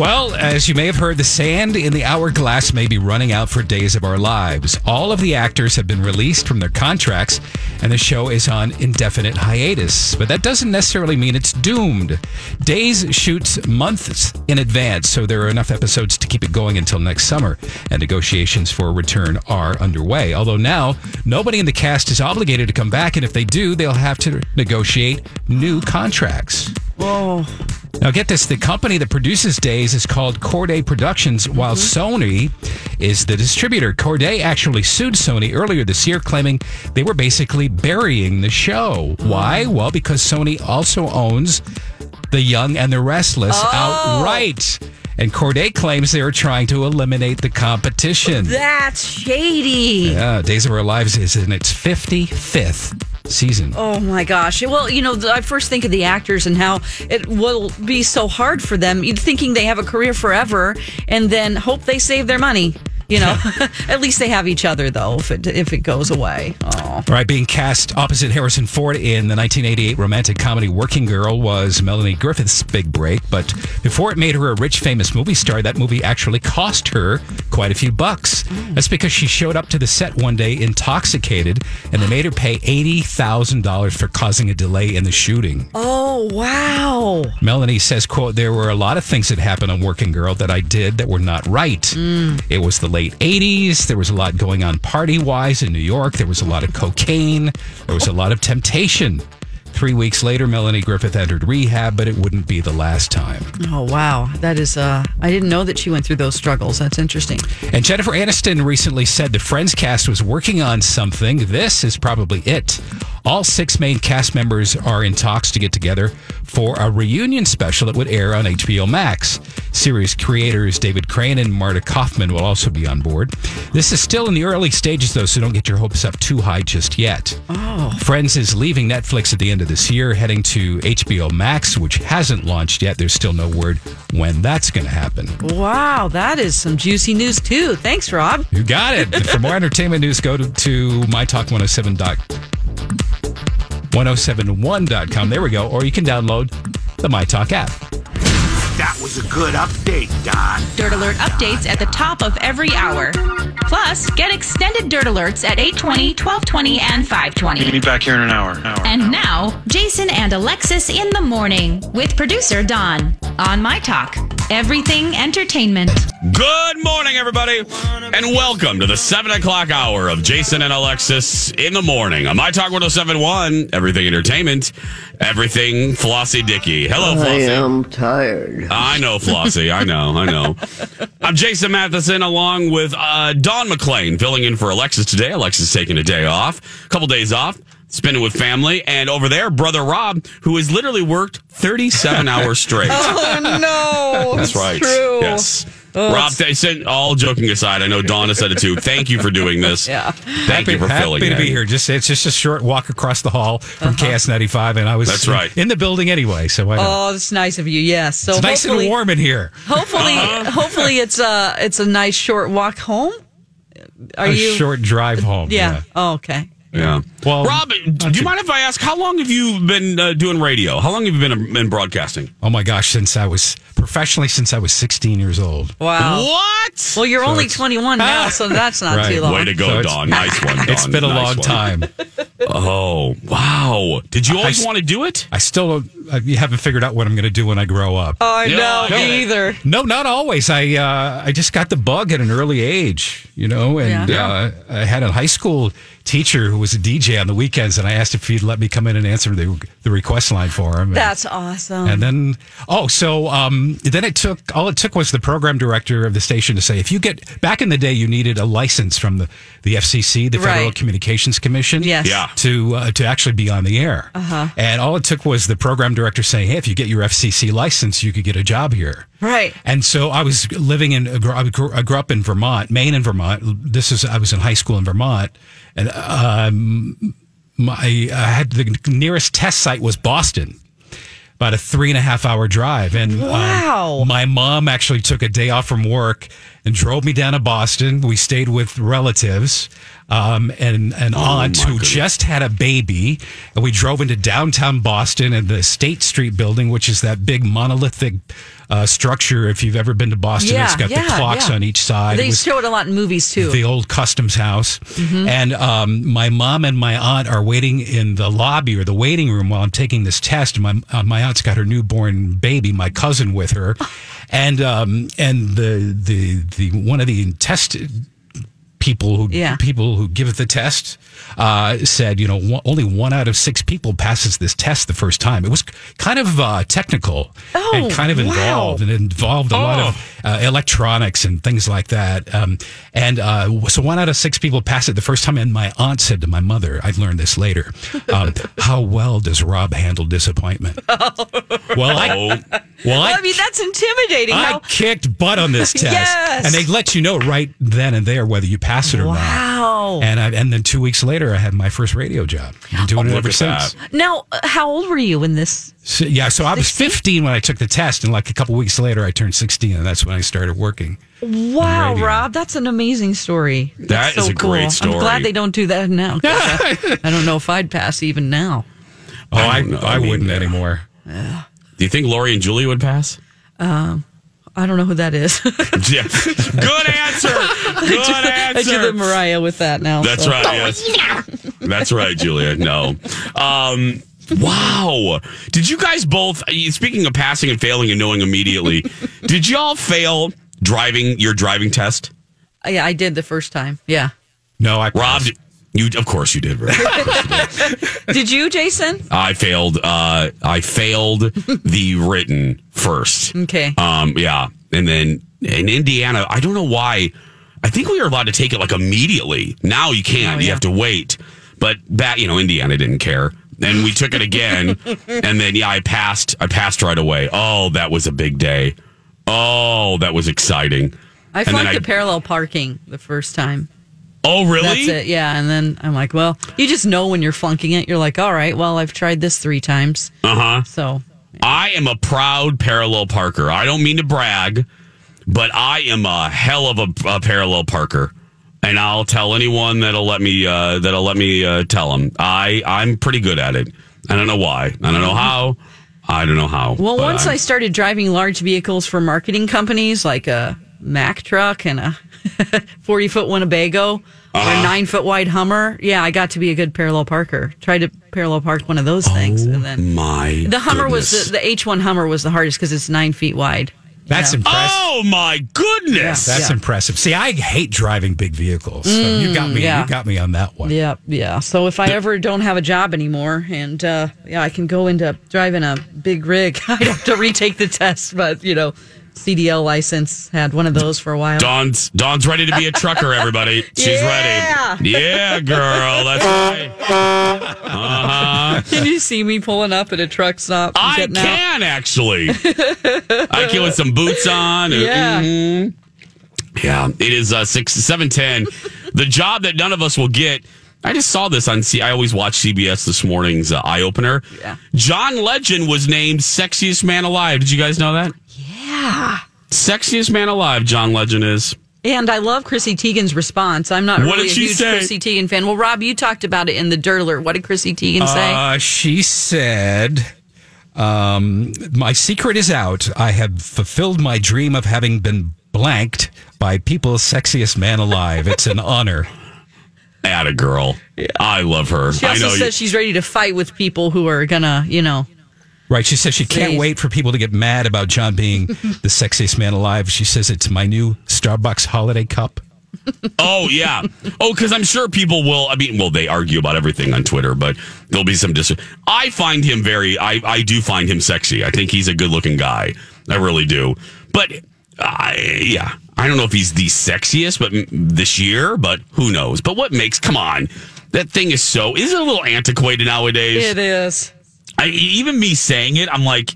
Well, as you may have heard, the sand in the hourglass may be running out for Days of Our Lives. All of the actors have been released from their contracts, and the show is on indefinite hiatus. But that doesn't necessarily mean it's doomed. Days shoots months in advance, so there are enough episodes to keep it going until next summer, and negotiations for a return are underway. Although now, nobody in the cast is obligated to come back, and if they do, they'll have to negotiate new contracts. Whoa. Now, get this the company that produces Days is called Corday Productions, while mm-hmm. Sony is the distributor. Corday actually sued Sony earlier this year, claiming they were basically burying the show. Why? Mm. Well, because Sony also owns The Young and the Restless oh. outright. And Corday claims they are trying to eliminate the competition. That's shady. Yeah, Days of Our Lives is in its 55th season. Oh my gosh. Well, you know, I first think of the actors and how it will be so hard for them, thinking they have a career forever and then hope they save their money. You know, at least they have each other though. If it if it goes away, oh, Right, being cast opposite Harrison Ford in the 1988 romantic comedy Working Girl was Melanie Griffith's big break. But before it made her a rich, famous movie star, that movie actually cost her quite a few bucks. That's because she showed up to the set one day intoxicated, and they made her pay $80,000 for causing a delay in the shooting. oh wow. Melanie says, quote, there were a lot of things that happened on Working Girl that I did that were not right. Mm. It was the late 80s. There was a lot going on party wise in New York. There was a lot of cocaine. There was a lot of temptation. Three weeks later, Melanie Griffith entered rehab, but it wouldn't be the last time. Oh wow. That is uh I didn't know that she went through those struggles. That's interesting. And Jennifer Aniston recently said the Friends cast was working on something. This is probably it. All six main cast members are in talks to get together for a reunion special that would air on HBO Max. Series creators David Crane and Marta Kauffman will also be on board. This is still in the early stages, though, so don't get your hopes up too high just yet. Oh. Friends is leaving Netflix at the end of this year, heading to HBO Max, which hasn't launched yet. There's still no word when that's going to happen. Wow, that is some juicy news too. Thanks, Rob. You got it. For more entertainment news, go to, to mytalk107.com. 1071.com. There we go. Or you can download the MyTalk app. That was a good update, Don. Dirt Alert updates at the top of every hour. Plus, get extended Dirt Alerts at 820, 1220, and 520. Meet back here in an hour. hour. And now, Jason and Alexis in the morning with producer Don on My Talk. Everything entertainment. Good morning, everybody, and welcome to the 7 o'clock hour of Jason and Alexis in the morning on My Talk 1071, Everything Entertainment, Everything Flossie Dicky. Hello, Flossy. I am tired. I know, Flossie. I know. I know. I'm Jason Matheson along with uh, Don McClain filling in for Alexis today. Alexis taking a day off, a couple days off, spending with family. And over there, brother Rob, who has literally worked 37 hours straight. Oh no. That's right. True. Yes. Rob, they said, all joking aside, I know Donna said it too. Thank you for doing this. Yeah. Thank you for happy filling to in. be here. Just it's just a short walk across the hall from KS95, and I was That's right. in the building anyway. So I know. Oh, that's nice of you. Yes. So it's nice and warm in here. hopefully, Uh-huh. hopefully it's a it's a nice short walk home. Are a you? short drive home. Yeah. Oh, okay. Yeah. Well, Rob, do you mind if I ask how long have you been uh, doing radio? How long have you been in broadcasting? Oh my gosh! Since I was professionally, since I was 16 years old. Wow. What? Well, you're only 21 now, so that's not Right. too long. Way to go, it's- Don. Nice one, Don. It's been a Nice long one. time. Oh, wow. Did you always I- want to do it? I still don't, I haven't figured out what I'm going to do when I grow up. Oh, I Yeah, know. I Me either. No, not always. I uh, I just got the bug at an early age, you know, and Yeah. uh, I had a high school teacher who was a DJ on the weekends, and I asked if he'd let me come in and answer. The the request line for him. And- That's awesome. And then, oh, so um, then it took all it took was the program director of the station to say, if you get back in the day, you needed a license from the, the FCC, the Federal Right. Communications Commission, Yes. Yeah. to uh, to actually be on the air. Uh-huh. And all it took was the program director saying, hey, if you get your FCC license, you could get a job here. Right. And so I was living in, I grew I grew up in Vermont, Maine and Vermont. This is, I was in high school in Vermont. And um, my, I had the nearest test site was Boston. about a three and a half hour drive. And um, Wow. my mom actually took a day off from work and drove me down to Boston. We stayed with relatives um, and an aunt who goodness. just had a baby. And we drove into downtown Boston and the State Street building, which is that big monolithic uh, structure. If you've ever been to Boston, Yeah, it's got yeah, the clocks yeah. on each side. It They was- show it a lot in movies too. the old customs house. Mm-hmm. And um, my mom and my aunt are waiting in the lobby or the waiting room while I'm taking this test. My uh, my aunt's got her newborn baby, my cousin, with her, and um, and the the the one of the test people who Yeah. people who give it the test uh, said, you know, one, only one out of six people passes this test the first time. It was kind of uh, technical Oh, and kind of wow. involved, and involved a lot of uh, electronics and things like that. Um, and uh, so one out of six people pass it the first time. And my aunt said to my mother, I learned this later, um, how well does Rob handle disappointment? well, I, Oh, well, I, I mean, that's intimidating. I How, kicked butt on this test, Yes. and they let you know right then and there whether you pass it or not. Wow. And I, and then two weeks later, I had my first radio job. Been doing it oh, ever since. that. Now, how old were you in this? So, yeah, so I was 15 when I took the test, and like a couple weeks later, I turned 16, and that's when I started working. Wow. Rob, that's an amazing story. That That's is so a great cool. story. I'm glad they don't do that now. I, I don't know if I'd pass even now. Oh, I I. I, I mean, wouldn't yeah. anymore. do you think Lori and Julie would pass? Um, I don't know who that is. Yeah. Good answer. Good I do the answer. Mariah with that now. That's so. right. Yes. That's right, Julia. No. Um, wow. Did you guys both? Speaking of passing and failing and knowing immediately, did y'all fail driving your driving test? Yeah, I did the first time. Yeah. No, I Rob, passed. You of course you did. Rob. Did you, Jason? I failed. Uh, I failed the written first. Okay. Um, yeah, and then in Indiana, I don't know why. I think we were allowed to take it like immediately. Now you can't. Oh, You have to wait. But that you know, Indiana didn't care. And we took it again, and then yeah, I passed. I passed right away. Oh, that was a big day. Oh, that was exciting. I flunked the parallel parking the first time. Oh, really? That's it. Yeah. And then I'm like, well, you just know when you're flunking it. You're like, all right, well, I've tried this three times. Uh huh. So I am a proud parallel parker. I don't mean to brag, but I am a hell of a, a parallel parker, and I'll tell anyone that'll let me uh, that'll let me uh, tell them. I I'm pretty good at it. I don't know why. I don't know how. I don't know how. Well, once I'm- I started driving large vehicles for marketing companies like a Mack truck and a 40 foot Winnebago or Uh-huh. a nine foot wide Hummer, yeah, I got to be a good parallel parker. Tried to parallel park one of those things. And then my the Hummer was the, the H1 Hummer was the hardest because it's nine feet wide. That's Yeah. impressive. Oh my goodness! That's Yeah. impressive. See, I hate driving big vehicles. So you got me. yeah. You got me on that one. Yeah, yeah. So if I ever don't have a job anymore, and uh, yeah, I can go into driving a big rig, I'd have to retake the test. But you know, CDL license had one of those for a while. Dawn's Dawn's ready to be a trucker. Everybody, she's Yeah. ready. Yeah, girl, that's right. Uh huh. Can you see me pulling up at a truck stop? I getting out? can actually. I can with some boots on. Yeah. Mhm. Yeah. It is uh, six seven ten. The job that none of us will get. I just saw this on C. I always watch CBS this morning's uh, eye opener. Yeah. John Legend was named sexiest man alive. Did you guys know that? Yeah. Sexiest man alive. John Legend is. And I love Chrissy Teigen's response. I'm not What really did a huge say? Chrissy Teigen fan. Well, Rob, you talked about it in the Dirt Alert. What did Chrissy Teigen say? Uh, she said, um, "My secret is out. I have fulfilled my dream of having been blanked by people's sexiest man alive. It's an honor." At a girl. I love her. she I also know. says you, she's ready to fight with people who are gonna, you know, Right. She says she can't Please. wait for people to get mad about John being the sexiest man alive. She says it's my new Starbucks holiday cup. Oh yeah. Oh, because I'm sure people will. I mean, well, they argue about everything on Twitter, but there'll be some dis. I find him very. I I do find him sexy. I think he's a good looking guy. I really do. But I yeah. I don't know if he's the sexiest, but this year. But who knows? But what makes? Come on. That thing is so. Is it a little antiquated nowadays? it is. I, even me saying it, I'm like,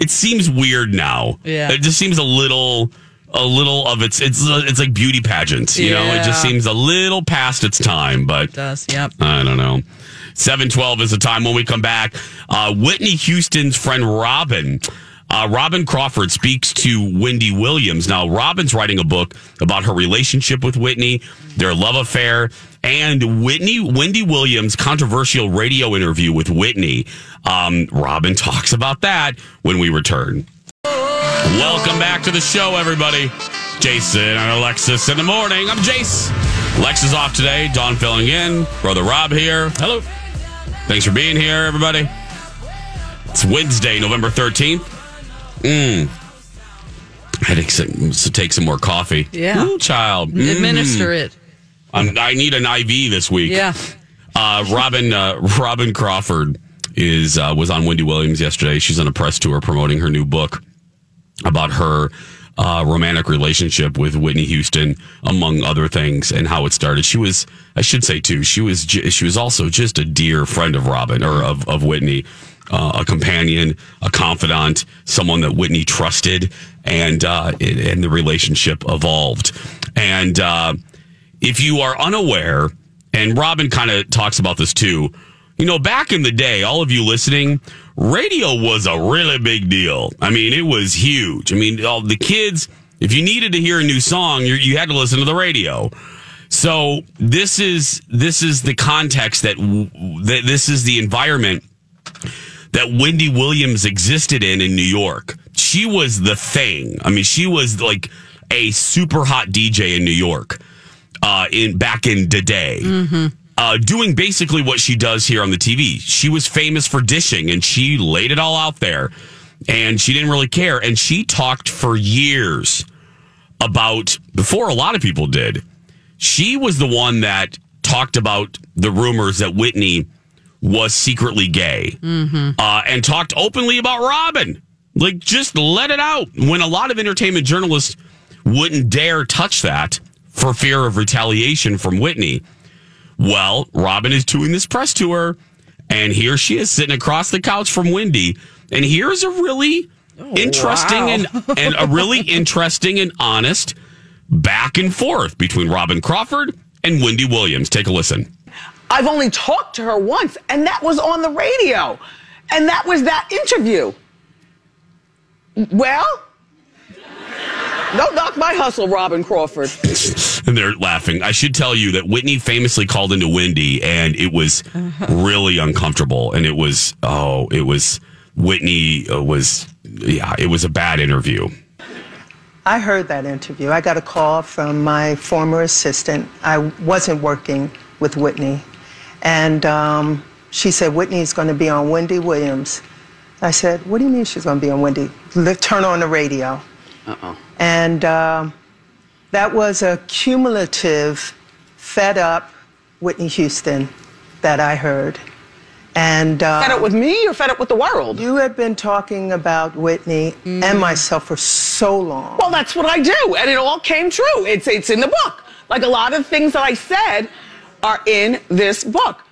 it seems weird now. Yeah. It just seems a little, a little of its, it's, it's like beauty pageants, you know? It just seems a little past its time, but It does. Yep. I don't know. 712 is the time when we come back. Uh, Whitney Houston's friend Robin. Uh, Robin Crawford speaks to Wendy Williams. Now, Robin's writing a book about her relationship with Whitney, their love affair, and Whitney Wendy Williams' controversial radio interview with Whitney. Um, Robin talks about that when we return. Welcome back to the show, everybody. Jason and Alexis in the morning. I'm Jace. Lex is off today. Dawn filling in. Brother Rob here. Hello. Thanks for being here, everybody. It's Wednesday, November 13th. Mmm. I had to take some more coffee. Yeah. Ooh, child. Mm. Administer it. I'm, I need an IV this week. Yeah. Uh, Robin uh, Robin Crawford is uh, was on Wendy Williams yesterday. She's on a press tour promoting her new book about her uh, romantic relationship with Whitney Houston, among other things, and how it started. She was, I should say too, she was she was also just a dear friend of Robin or of of Whitney. Uh, a companion, a confidant, someone that Whitney trusted, and uh, it- and the relationship evolved. And uh, if you are unaware, and Robin kind of talks about this too, you know, back in the day, all of you listening, radio was a really big deal. I mean, it was huge. I mean, all the kids, if you needed to hear a new song, you you had to listen to the radio. So this is this is the context that, that this is the environment that Wendy Williams existed in in New York. She was the thing. I mean, she was like a super hot DJ in New York uh, in back in the day. Uh, doing basically what she does here on the TV. She was famous for dishing and she laid it all out there and she didn't really care. And she talked for years about, before a lot of people did, she was the one that talked about the rumors that Whitney was secretly gay uh, and talked openly about Robin. Like, just let it out. When a lot of entertainment journalists wouldn't dare touch that for fear of retaliation from Whitney. Well, Robin is doing this press tour, and here she is sitting across the couch from Wendy. And here's a really oh, interesting and, and a really interesting and honest back and forth between Robin Crawford and Wendy Williams. Take a listen. I've only talked to her once, and that was on the radio. And that was that interview. Well, don't knock my hustle, Robin Crawford. and they're laughing. I should tell you that Whitney famously called into Wendy, and it was really uncomfortable. And it was oh, it was Whitney uh, was yeah, it was a bad interview. I heard that interview. I got a call from my former assistant. I wasn't working with Whitney. And um, she said, Whitney's going to be on Wendy Williams. I said, What do you mean she's going to be on Wendy? Turn on the radio. Uh-oh. And um, that was a cumulative, fed up Whitney Houston that I heard. And uh, Fed up with me or fed up with the world? you had been talking about Whitney and myself for so long. Well, that's what I do, and it all came true. It's it's in the book. Like a lot of things that I said are in this book.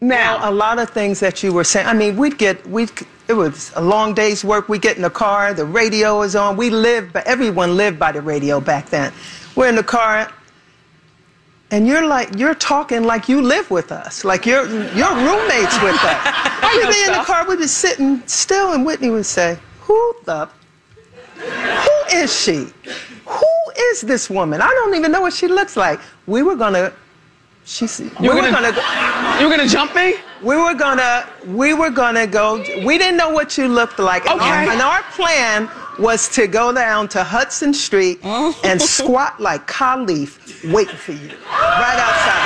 Now, Now, a lot of things that you were saying, I mean, we'd get, we'd, it was a long day's work. We get in the car, the radio is on. We lived, but everyone lived by the radio back then. We're in the car, and you're like, you're talking like you live with us, like you're, you're roommates with us. We'd be in the car, we'd be sitting still, and Whitney would say, Who the, who is she? Who is this woman? I don't even know what she looks like. We were gonna, she's, we were gonna- gonna you were gonna jump me? We were gonna we were gonna go we didn't know what you looked like and, Okay. our, and our plan was to go down to hudson street oh. and squat like khalif waiting for you right outside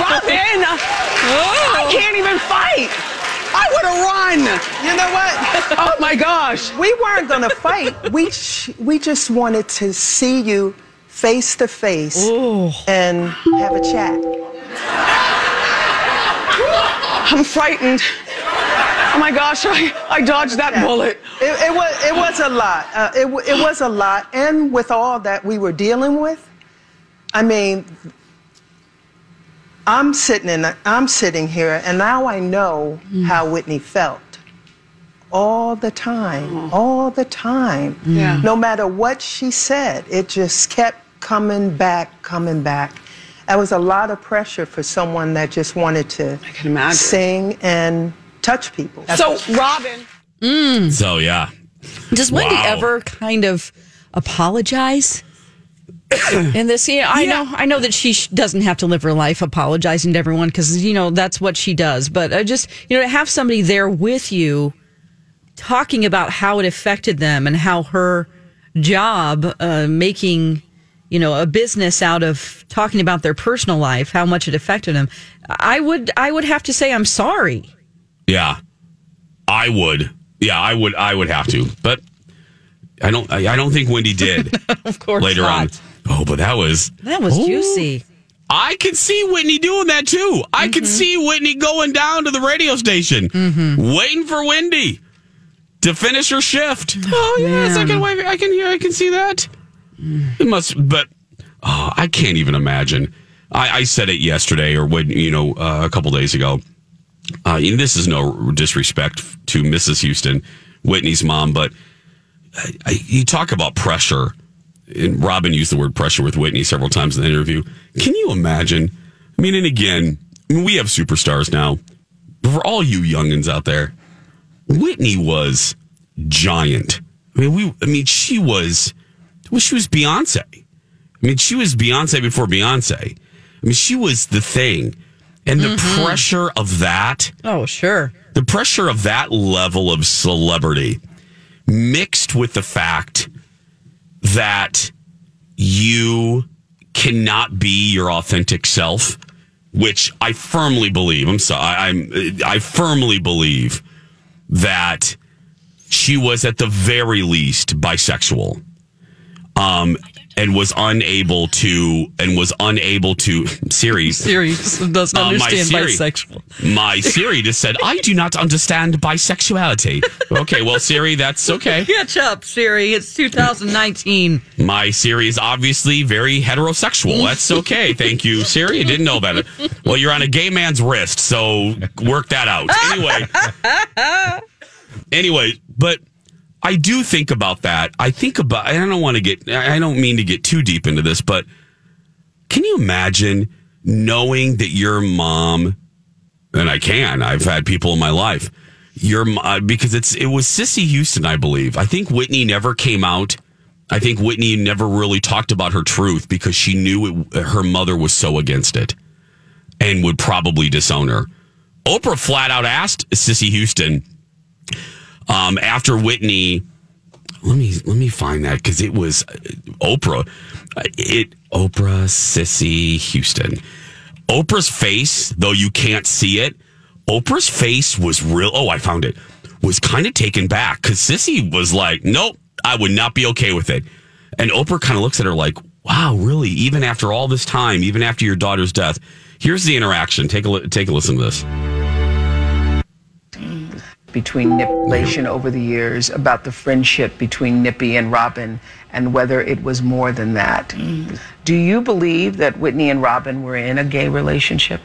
Robin! Oh. I can't even fight. I would have run. you know what Oh my gosh. we weren't gonna fight we sh- we just wanted to see you face to face and have a chat I'm frightened. Oh my gosh, I, I dodged that bullet. It, it was it was a lot. Uh, it, it was a lot, and with all that we were dealing with, I mean, I'm sitting in I'm sitting here, and now I know how Whitney felt. All the time, all the time. Yeah. No matter what she said, it just kept coming back, coming back. That was a lot of pressure for someone that just wanted to I can sing and touch people. So, Robin, So yeah, Does Wendy Wow. ever kind of apologize? in this, you know, I know, I know that she sh- doesn't have to live her life apologizing to everyone because you know that's what she does. But I just, you know, to have somebody there with you, talking about how it affected them and how her job, uh, making, you know, a business out of talking about their personal life, how much it affected them. I would, I would have to say, I'm sorry. yeah, I would. Yeah, I would. I would have to, but I don't. I, I don't think Wendy did Of course, later on. Oh, but that was That was Ooh. juicy. I could see Whitney doing that too. I could mm-hmm. see Whitney going down to the radio station, mm-hmm. waiting for Wendy to finish her shift. Oh, oh yes, I can. I can hear. I can see that. It must, but oh, I can't even imagine. I, I said it yesterday, or when you know, uh, a couple days ago. Uh, and this is no disrespect to Mrs. Houston, Whitney's mom, but I, I, you talk about pressure and Robin used the word pressure with Whitney several times in the interview. Can you imagine? I mean, and again, mean, we have superstars now. But for all you youngins out there, Whitney was giant. I mean, we. I mean, she was. Well, she was Beyonce. I mean, she was Beyonce before Beyonce. I mean, she was the thing, and the mm-hmm. pressure of that Oh, sure. the pressure of that level of celebrity mixed with the fact that you cannot be your authentic self which i firmly believe i'm sorry i'm i firmly believe that she was at the very least bisexual um and was unable to and was unable to Siri Siri doesn't Uh, my understand Siri. bisexual. my Siri just said, I do not understand bisexuality. Okay, well, Siri, that's okay. Catch up, Siri. It's 2019. My Siri is obviously very heterosexual. That's okay. Thank you, Siri. I didn't know about it. Well, you're on a gay man's wrist, so work that out. Anyway. anyway, but I do think about that. I think about, I don't want to get, I don't mean to get too deep into this, but can you imagine knowing that your mom, and I can, I've had people in my life, your uh, because it's it was Cissy Houston, I believe. I think Whitney never came out. I think Whitney never really talked about her truth because she knew it, her mother was so against it and would probably disown her. Oprah flat out asked Cissy Houston um, after Whitney. Let me let me find that because it was uh, Oprah. Uh, It Oprah Cissy Houston. Oprah's face, though you can't see it, Oprah's face was real. Oh, I found it. Was kind of taken back because Cissy was like, "Nope, I would not be okay with it." And Oprah kind of looks at her like, "Wow, really? Even after all this time, even after your daughter's death." Here's the interaction. Take a take a listen to this. Between manipulation over the years about the friendship between Nippy and Robin and whether it was more than that. Mm. Do you believe that Whitney and Robin were in a gay relationship?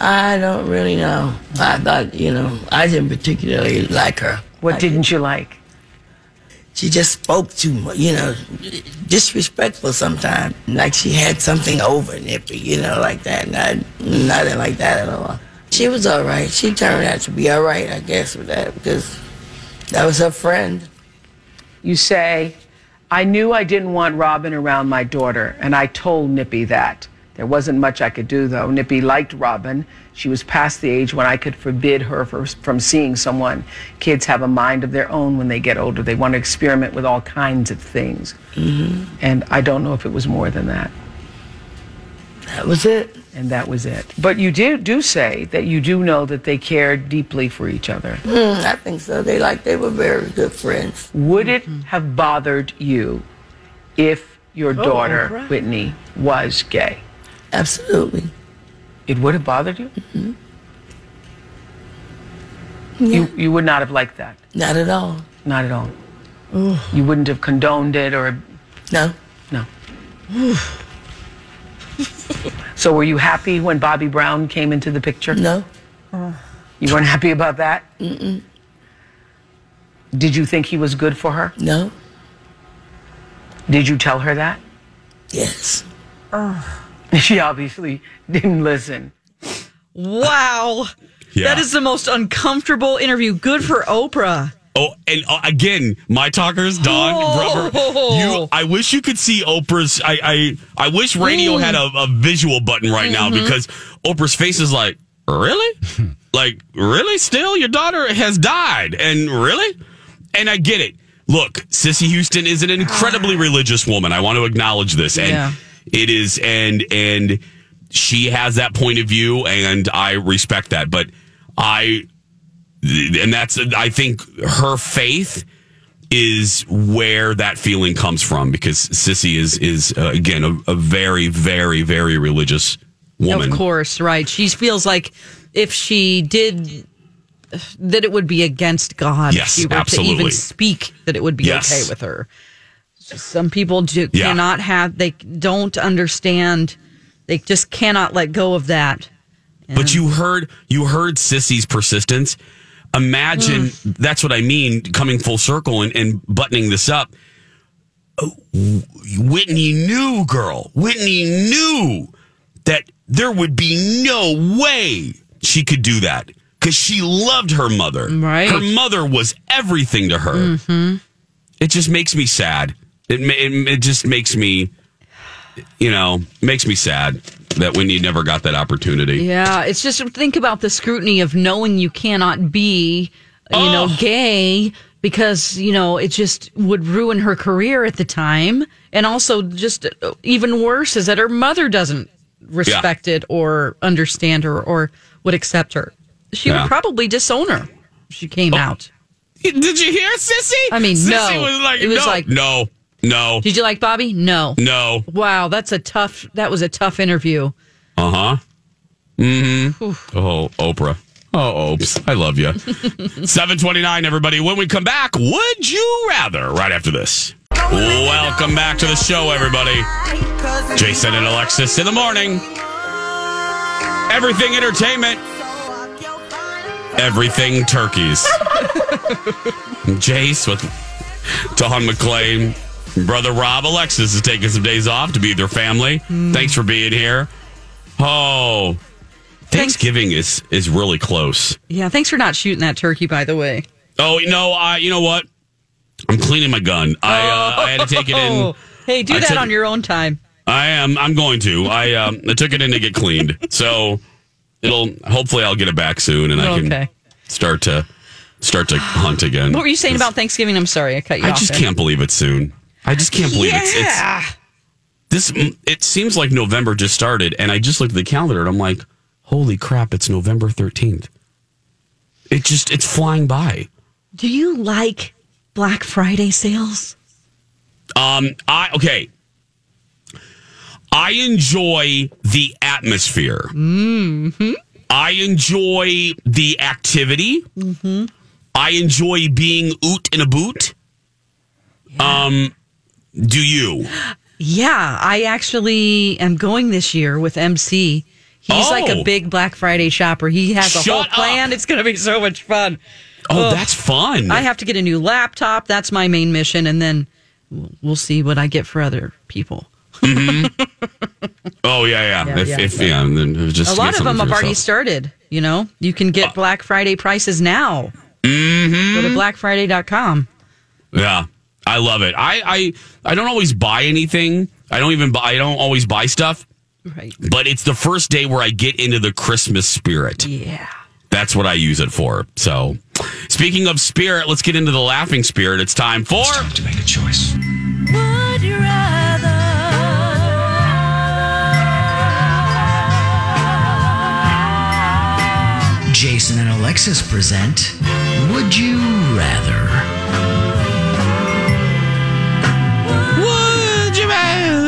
I don't really know. I thought, you know, I didn't particularly like her. What didn't you like? She just spoke too much, you know, disrespectful sometimes. Like she had something over Nippy, you know, like that. And I, nothing like that at all. She was all right. She turned out to be all right, I guess, with that because that was her friend. You say, I knew I didn't want Robin around my daughter, and I told Nippy that. There wasn't much I could do, though. Nippy liked Robin. She was past the age when I could forbid her for, from seeing someone. Kids have a mind of their own when they get older. They want to experiment with all kinds of things. Mm-hmm. And I don't know if it was more than that. That was it. And that was it. But you do, do say that you do know that they cared deeply for each other. Mm, I think so. They like they were very good friends. Would it have bothered you if your daughter, Oprah. Whitney, was gay? Absolutely. It would have bothered you? You, you would not have liked that? Not at all. Not at all. You wouldn't have condoned it or. No. No. So were you happy when Bobby Brown came into the picture? No. You weren't happy about that? Mm-mm. Did you think he was good for her? No. Did you tell her that? Yes. She obviously didn't listen. Wow. Yeah. That is the most uncomfortable interview. Good for Oprah. Oh, and uh, again, my talkers, Don, Oh. rubber. You, I wish you could see Oprah's. I, I, I wish radio had a, a visual button right now Mhm. because Oprah's face is like, really, like really, still your daughter has died, and really, and I get it. Look, Cissy Houston is an incredibly religious woman. I want to acknowledge this, and Yeah. it is, and and she has that point of view, and I respect that. But I and that's I think her faith is where that feeling comes from because Cissy is is uh, again a, a very very very religious woman. Of course, right. She feels like if she did that it would be against God Yes, if she were to even speak that it would be Yes. okay with her. Some people do, Yeah. cannot have they don't understand they just cannot let go of that. But you heard you heard Cissy's persistence. Imagine Mm. that's what I mean. Coming full circle and, and buttoning this up. Whitney knew, girl. Whitney knew that there would be no way she could do that because she loved her mother. Right. Her mother was everything to her. Mm-hmm. It just makes me sad. It it, it just makes me, you know, makes me sad that Whitney never got that opportunity. Yeah, it's just think about the scrutiny of knowing you cannot be, you know, gay because, you know, it just would ruin her career at the time. And also just uh, even worse is that her mother doesn't respect it or understand her or would accept her. She Yeah. Oh. would probably disown her if she came out. Did you hear Cissy? I mean, Cissy no. was like, It was no, like- no, no, Did you like Bobby? No. no. Wow, that's a tough that was a tough interview. Uh huh. Mm-hmm. Oh, Oprah. Oh, Opes. I love you. 729, everybody. When we come back, would you rather? Right after this. Welcome back to the show, everybody. Jason and Alexis in the morning. Everything entertainment. Everything turkeys. Jace with Don McClain. Brother Rob Alexis is taking some days off to be with their family. Thanks for being here. Oh, Thanksgiving is is really close. Yeah, thanks for not shooting that turkey by the way. Oh, no, I you know what? I'm cleaning my gun. I uh, I had to take it in. Oh, Hey, do I that took- on your own time. I am. I'm going to. I um I took it in to get cleaned. So it'll hopefully I'll get it back soon and I can Okay. start to start to hunt again. What were you saying about Thanksgiving? I'm sorry, I cut you I off. I just there. can't believe it's soon. I just can't believe it's it's this. It seems like November just started, and I just looked at the calendar and I'm like, holy crap! It's November 13th. It just it's flying by. Do you like Black Friday sales? Um, I okay. I enjoy the atmosphere. Mm-hmm. I enjoy the activity. Mm-hmm. I enjoy being oot in a boot. Um, do you? Yeah, I actually am going this year with MC. He's like a Oh. big Black Friday shopper. He has a whole plan. It's going to be so much fun. Oh, Ugh. that's fun. I have to get a new laptop. That's my main mission, and then we'll- see what I get for other people. oh yeah, yeah. Yeah, if yeah. if yeah, then just a lot of them have already started. You know, you can get Black Friday prices now. Mm-hmm. Go to blackfriday.com. Yeah, I love it. I I I don't always buy anything. I don't even buy. I don't always buy stuff. Right. But it's the first day where I get into the Christmas spirit. Yeah. That's what I use it for. So, speaking of spirit, let's get into the laughing spirit. It's time for to make a choice. Would you rather? Jason and Alexis present Would You Rather?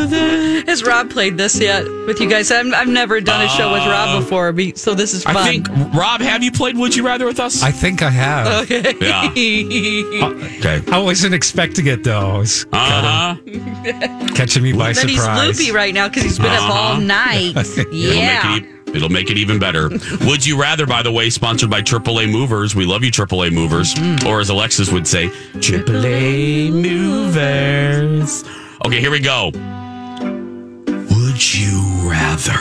Has Rob played this yet with you guys? I've, I've never done a show with Rob before, be- so this is fun. I think Rob, have you played Would You Rather with us? I think I have. Okay. Yeah. Okay. I wasn't expecting it though. It's Uh huh. catching me by then he's surprise. loopy right now because he's been up all Uh-huh. night. yeah. It'll make, it, e- it'll make it even better. Would you rather, by the way, sponsored by AAA Movers. We love you, AAA Movers. Mm-hmm. Or as Alexis would say, AAA Movers. Okay, here we go. Would you rather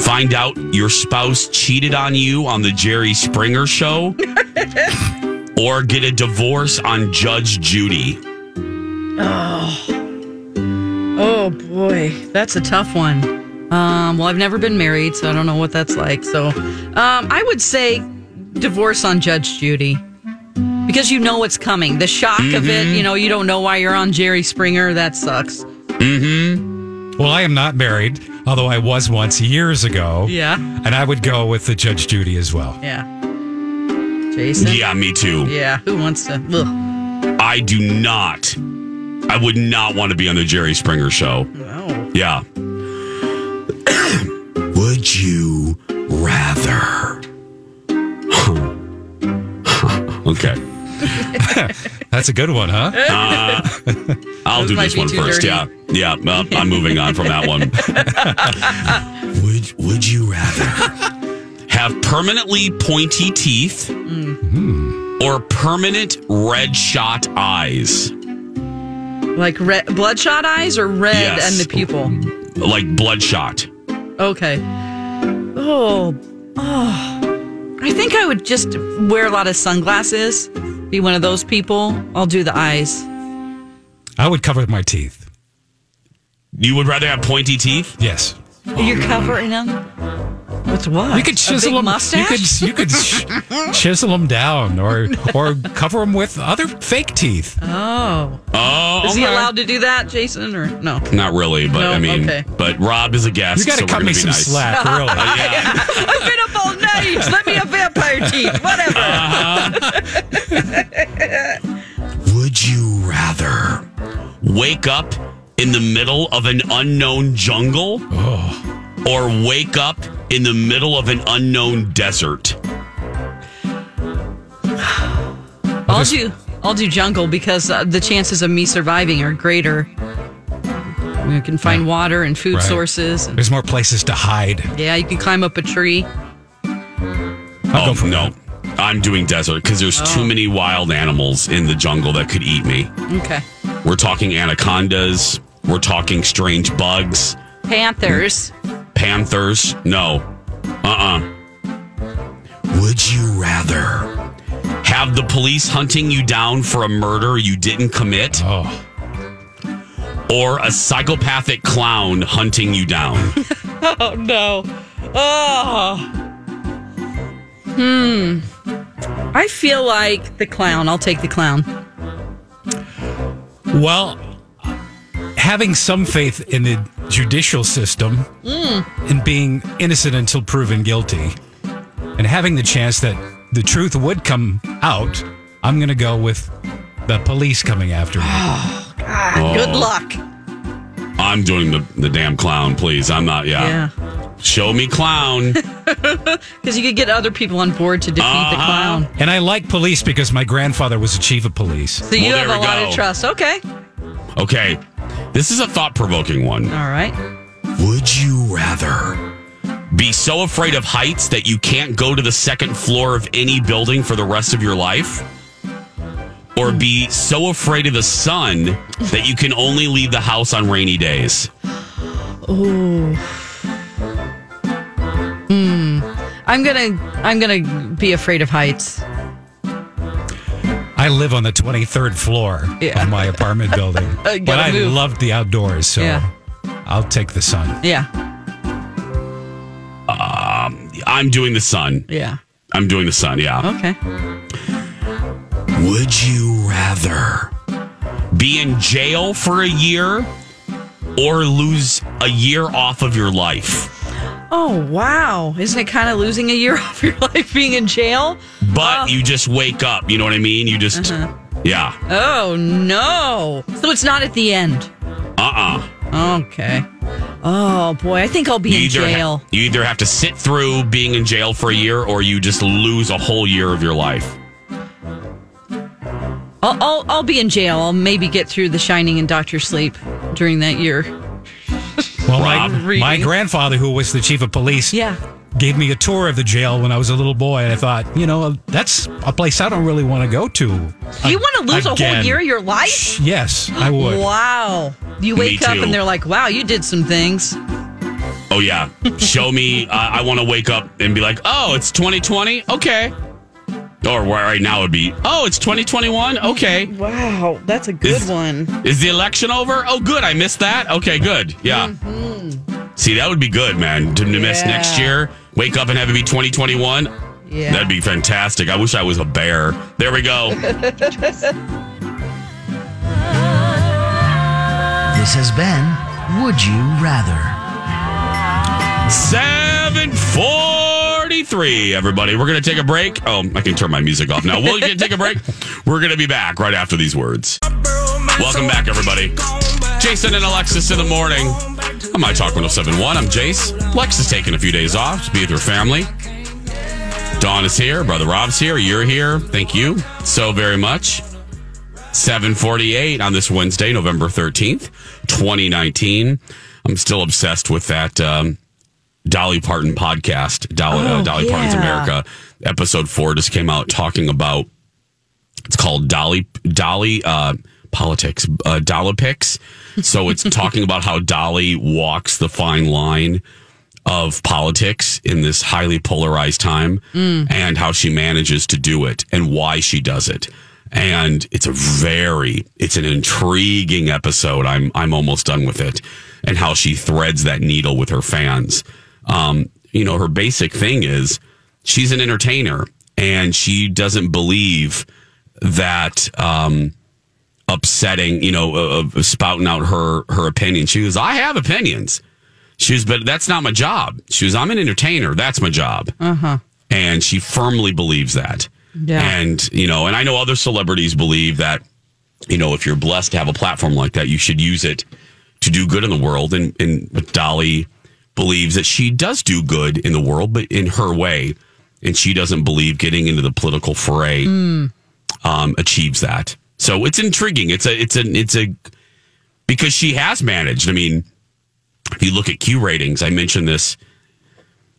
find out your spouse cheated on you on the Jerry Springer show or get a divorce on Judge Judy? Oh. Oh boy, that's a tough one. Um, well, I've never been married, so I don't know what that's like. So, um, I would say divorce on Judge Judy because you know what's coming. The shock of it, you know, you don't know why you're on Jerry Springer. That sucks. Mm-hmm. Well, I am not married, although I was once years ago. Yeah. And I would go with the Judge Judy as well. Yeah. Jason. Yeah, me too. Yeah. Who wants to? Ugh. I do not. I would not want to be on the Jerry Springer show. No. Yeah. would you rather? okay. That's a good one, huh? Uh, I'll do this be one too first. dirty. Yeah. Yeah. well, I'm moving on from that one. would Would you rather have permanently pointy teeth or permanent red shot eyes? Like red, bloodshot eyes or red Yes. and the pupil? Like bloodshot. Okay. Oh, oh. I think I would just wear a lot of sunglasses. Be one of those people. I'll do the eyes. I would cover my teeth. You would rather have pointy teeth? Yes. You're covering them with what? You could A chisel big them. Mustache? You could you could sh- chisel them down, or or cover them with other fake teeth. Oh. Oh, Is he okay. allowed to do that, Jason? Or no? Not really, but No, I mean, okay. but Rob is a guest. You gotta so we're cut gonna me be some nice. slack, really. Yeah. I've been up all night. Let me have vampire teeth. Whatever. Uh-huh. Would you rather wake up in the middle of an unknown jungle oh. or wake up in the middle of an unknown desert? I'll do. I'll do jungle because uh, the chances of me surviving are greater. You can find water and food Right. sources. There's more places to hide. Yeah, you can climb up a tree. I'll oh, go for no. I'm doing desert because there's Oh. too many wild animals in the jungle that could eat me. Okay. We're talking anacondas. We're talking strange bugs, Panthers. Panthers. No. Uh uh Would you rather have the police hunting you down for a murder you didn't commit Oh, or a psychopathic clown hunting you down? Oh no. Oh. Hmm. I feel like the clown. I'll take the clown. well, having some faith in the judicial system Mm. and being innocent until proven guilty, and having the chance that the truth would come out, I'm going to go with the police coming after me. Ah, Good Oh. luck. I'm doing the, the damn clown, please. I'm not, yeah. Yeah. Show me clown. Because you could get other people on board to defeat the Uh-huh. clown. And I like police because my grandfather was a chief of police. So you Well, have a lot go. of trust. Okay. Okay. This is a thought provoking one. All right. Would you rather be so afraid of heights that you can't go to the second floor of any building for the rest of your life? Or be so afraid of the sun that you can only leave the house on rainy days? Oh. Hmm. I'm gonna. I'm gonna be afraid of heights. I live on the 23rd floor Yeah. of my apartment building, Uh, but gotta I move. loved the outdoors, so Yeah. I'll take the sun. Yeah. Um, I'm doing the sun. Yeah. I'm doing the sun, yeah. Okay. Would you rather be in jail for a year or lose a year off of your life? Oh wow! Isn't it kind of losing a year off your life being in jail? But you just wake up. You know what I mean? You just, Uh-huh. yeah. Oh no! So it's not at the end. Uh uh Okay. Oh boy, I think I'll be You in either, ha- jail. you either have to sit through being in jail for a year or you just lose a whole year of your life. I'll, I'll I'll be in jail. I'll maybe get through The Shining and Doctor Sleep during that year. Well, my, my grandfather, who was the chief of police, Yeah. Gave me a tour of the jail when I was a little boy, and I thought, you know, that's a place I don't really want to go to. You want to lose a whole year of your life? Yes, I would. Wow. You Me wake up too. and they're like, wow, you did some things. Oh yeah, show me. Uh, I want to wake up and be like, oh, it's 2020. Okay. Or where right now would be, oh, it's 2021. Okay. Wow, that's a good Is- one. Is the election over? Oh, good. I missed that. Okay, good. Yeah. See, that would be good, man. To miss Yeah. next year, wake up and have it be 2021. Yeah. That'd be fantastic. I wish I was a bear. There we go. This has been Would You Rather? 743, everybody. We're going to take a break. Oh, I can turn my music off now. We're going to take a break. We're going to be back right after these words. Welcome back, everybody. Jason and Alexis in the morning. On My Talk 1071. I'm Jace. Lex is taking a few days off to be with her family. Dawn is here. Brother Rob's here. You're here. Thank you so very much. 748 on this Wednesday, November 13th, 2019. I'm still obsessed with that um, Dolly Parton podcast, Dolly, uh, Oh, Dolly Parton's. America. Episode four just came out talking about, it's called Dolly, Dolly, uh, politics, uh, Dollitics. So it's talking about how Dolly walks the fine line of politics in this highly polarized time and how she manages to do it and why she does it. And it's a very, it's an intriguing episode. I'm, I'm almost done with it and how she threads that needle with her fans. Um, you know, her basic thing is she's an entertainer and she doesn't believe that, um, upsetting, you know, of of spouting out her, her opinion. She goes, I have opinions. She was, but that's not my job. She was, I'm an entertainer. That's my job. Uh huh. And she firmly believes that. Yeah. And, you know, and I know other celebrities believe that, you know, if you're blessed to have a platform like that, you should use it to do good in the world. And, and Dolly believes that she does do good in the world, but in her way. And she doesn't believe getting into the political fray um, achieves that. So it's intriguing. It's a, it's a, it's a, because she has managed. I mean, if you look at Q ratings, I mentioned this,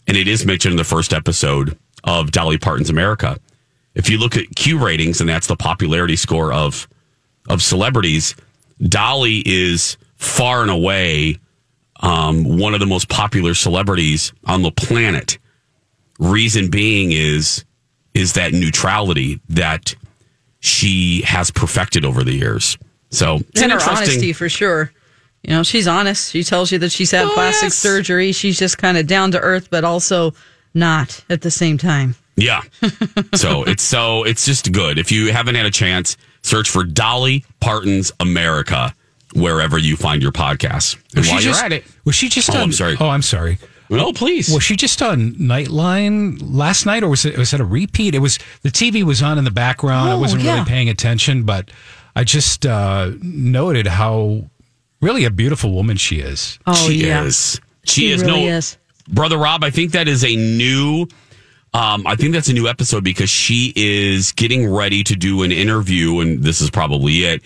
and it is mentioned in the first episode of Dolly Parton's America. If you look at Q ratings, and that's the popularity score of of celebrities, Dolly is far and away um, one of the most popular celebrities on the planet. Reason being is is that neutrality that she has perfected over the years. So it's And an her honesty for sure. You know, she's honest. She tells you that she's had Oh, plastic yes. surgery. She's just kind of down to earth, but also not at the same time. Yeah. so it's so it's just good. If you haven't had a chance, search for Dolly Parton's America wherever you find your podcasts. And Was she while you're just- at it, Was she just Oh, on? I'm sorry. Oh, I'm sorry. No, please. Was she just on Nightline last night, or was it was it a repeat? It was the TV was on in the background. I Oh, wasn't yeah. really paying attention, but I just uh, noted how really a beautiful woman she is. Oh, she yeah. is. She, She is. really no, is. brother Rob. I think that is a new. Um, I think that's a new episode because she is getting ready to do an interview, and this is probably it.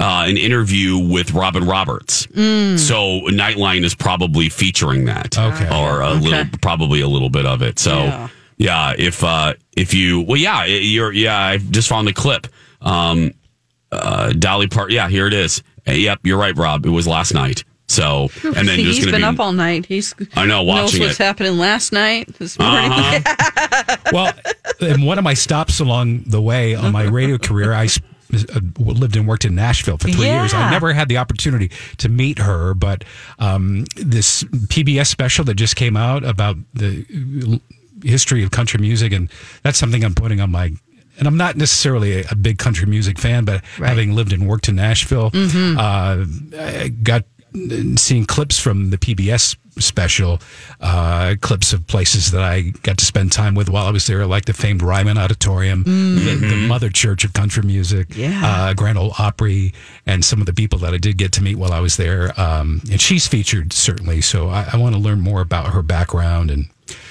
Uh, an interview with Robin Roberts. Mm. So Nightline is probably featuring that, Okay. or a little, probably a little bit of it. So Yeah. yeah, if uh, if you, well, yeah, you're, yeah, I just found the clip. Um, uh, Dolly Part, yeah, here it is. Uh, yep, you're right, Rob. It was last night. So, and then there's He's going to been be. up all night. He's I know, knows watching what's it. happening last night, this morning. Uh-huh. Well, in one of my stops along the way on my radio career, I s- lived and worked in Nashville for three years. I never had the opportunity to meet her, but um, this PBS special that just came out about the history of country music, and that's something I'm putting on my. And I'm not necessarily a, big country music fan, but having lived and worked in Nashville, uh, I got seeing clips from the PBS special, uh, clips of places that I got to spend time with while I was there, like the famed Ryman Auditorium, the, the Mother Church of Country Music, Yeah. uh, Grand Ole Opry, and some of the people that I did get to meet while I was there. Um, and she's featured certainly, so I, I want to learn more about her background and.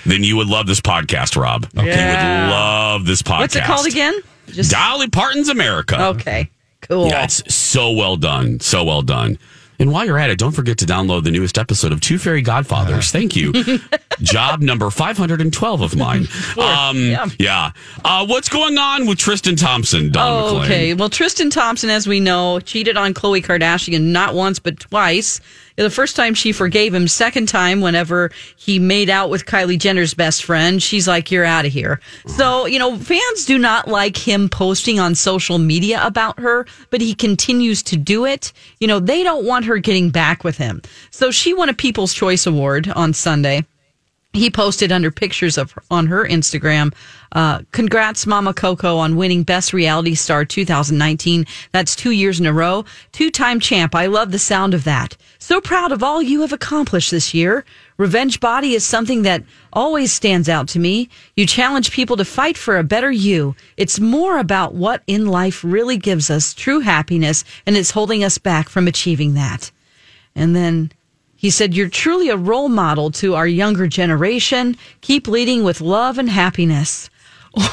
then you would love this podcast, Rob. You Yeah. would love this podcast. What's it called again? Just Dolly Parton's America. okay, cool. Yeah, it's so well done. So well done. And while you're at it, don't forget to download the newest episode of Two Fairy Godfathers. Thank you. Job number 512 of mine. Um, Yeah. yeah. Uh, what's going on with Tristan Thompson, Dawn McClain? Oh, Okay. Well, Tristan Thompson, as we know, cheated on Khloe Kardashian not once but twice. The first time she forgave him. Second time, whenever he made out with Kylie Jenner's best friend, she's like, "You're out of here." So you know, fans do not like him posting on social media about her, but he continues to do it. You know, they don't want her getting back with him. So she won a People's Choice Award on Sunday he posted under pictures of on her Instagram. Uh, congrats, Mama Coco, on winning Best Reality Star 2019. That's two years in a row. Two time champ. I love the sound of that. So proud of all you have accomplished this year. Revenge Body is something that always stands out to me. You challenge people to fight for a better you. It's more about what in life really gives us true happiness and is holding us back from achieving that. And then he said, You're truly a role model to our younger generation. Keep leading with love and happiness.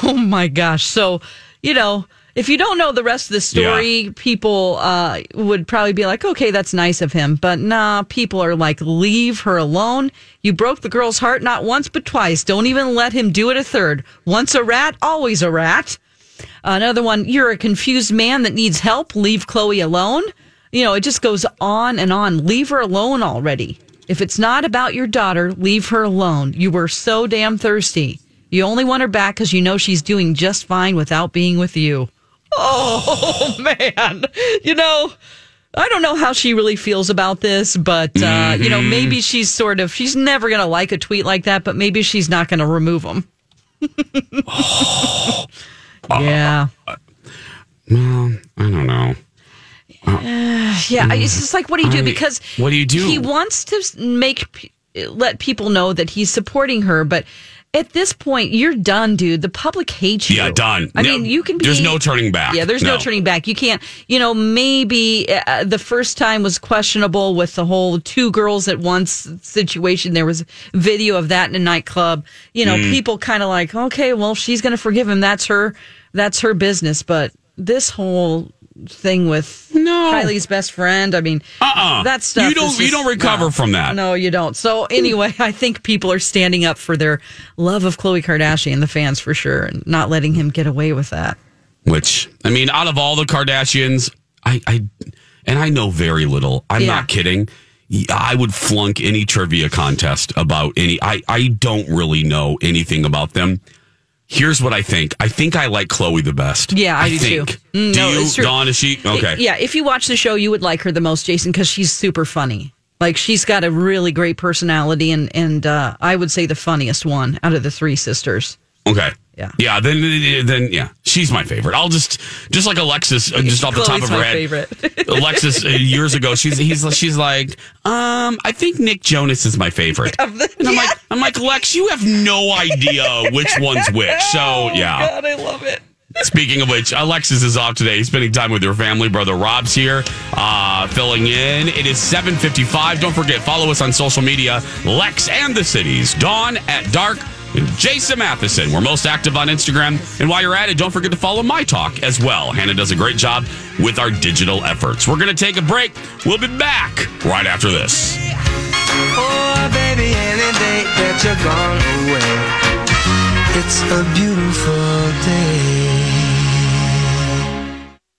Oh my gosh. So, you know, if you don't know the rest of the story, people uh, would probably be like, okay, that's nice of him. But nah, people are like, leave her alone. You broke the girl's heart not once, but twice. Don't even let him do it a third. Once a rat, always a rat. Another one, you're a confused man that needs help. Leave Khloe alone. You know, it just goes on and on. Leave her alone already. If it's not about your daughter, leave her alone. You were so damn thirsty. You only want her back because you know she's doing just fine without being with you. Oh, man. You know, I don't know how she really feels about this, but, uh, you know, maybe she's sort of, she's never going to like a tweet like that, but maybe she's not going to remove them. yeah. Well, I don't know. Yeah, it's just like, what do you do? Because what do you do? He wants to make let people know that he's supporting her, but at this point, you're done, dude. The public hates you. Yeah, done. I No, mean, you can be. there's no turning back. Yeah, there's no, No. turning back. You can't. You know, maybe uh, the first time was questionable with the whole two girls at once situation. There was video of that in a nightclub. You know, Mm. people kind of like, okay, well, she's going to forgive him. That's her. That's her business. But this whole thing with no. Kylie's best friend. I mean, Uh-uh. that stuff. You don't- just- you don't recover no. from that. No, you don't. So anyway, I think people are standing up for their love of Khloe Kardashian, the fans for sure, and not letting him get away with that. Which I mean, out of all the Kardashians, I, I and I know very little. I'm Yeah. not kidding. I would flunk any trivia contest about any. I I don't really know anything about them. Here's what I think. I think I like Khloe the best. Yeah, I, do think. too. Mm, Do no, you, it's true. Dawn? Is she okay? Yeah, if you watch the show, you would like her the most, Jason, because she's super funny. Like she's got a really great personality, and and uh, I would say the funniest one out of the three sisters. Okay. Yeah. Yeah. Then, then, yeah, she's my favorite. I'll just, just like Alexis, uh, just off the top Khloe's of her my head. favorite. Alexis uh, years ago, she's he's she's like, um, I think Nick Jonas is my favorite. and I'm like, I'm like, Lex, you have no idea which one's which. So yeah. God, I love it. Speaking of which, Alexis is off today, spending time with her family. Brother Rob's here, uh, filling in. It is 7.55. Don't forget, follow us on social media. Lex and the Cities. Dawn at Dark. Jason Matheson. We're most active on Instagram. And while you're at it, don't forget to follow My Talk as well. Hannah does a great job with our digital efforts. We're going to take a break. We'll be back right after this. Oh, baby, it's a beautiful.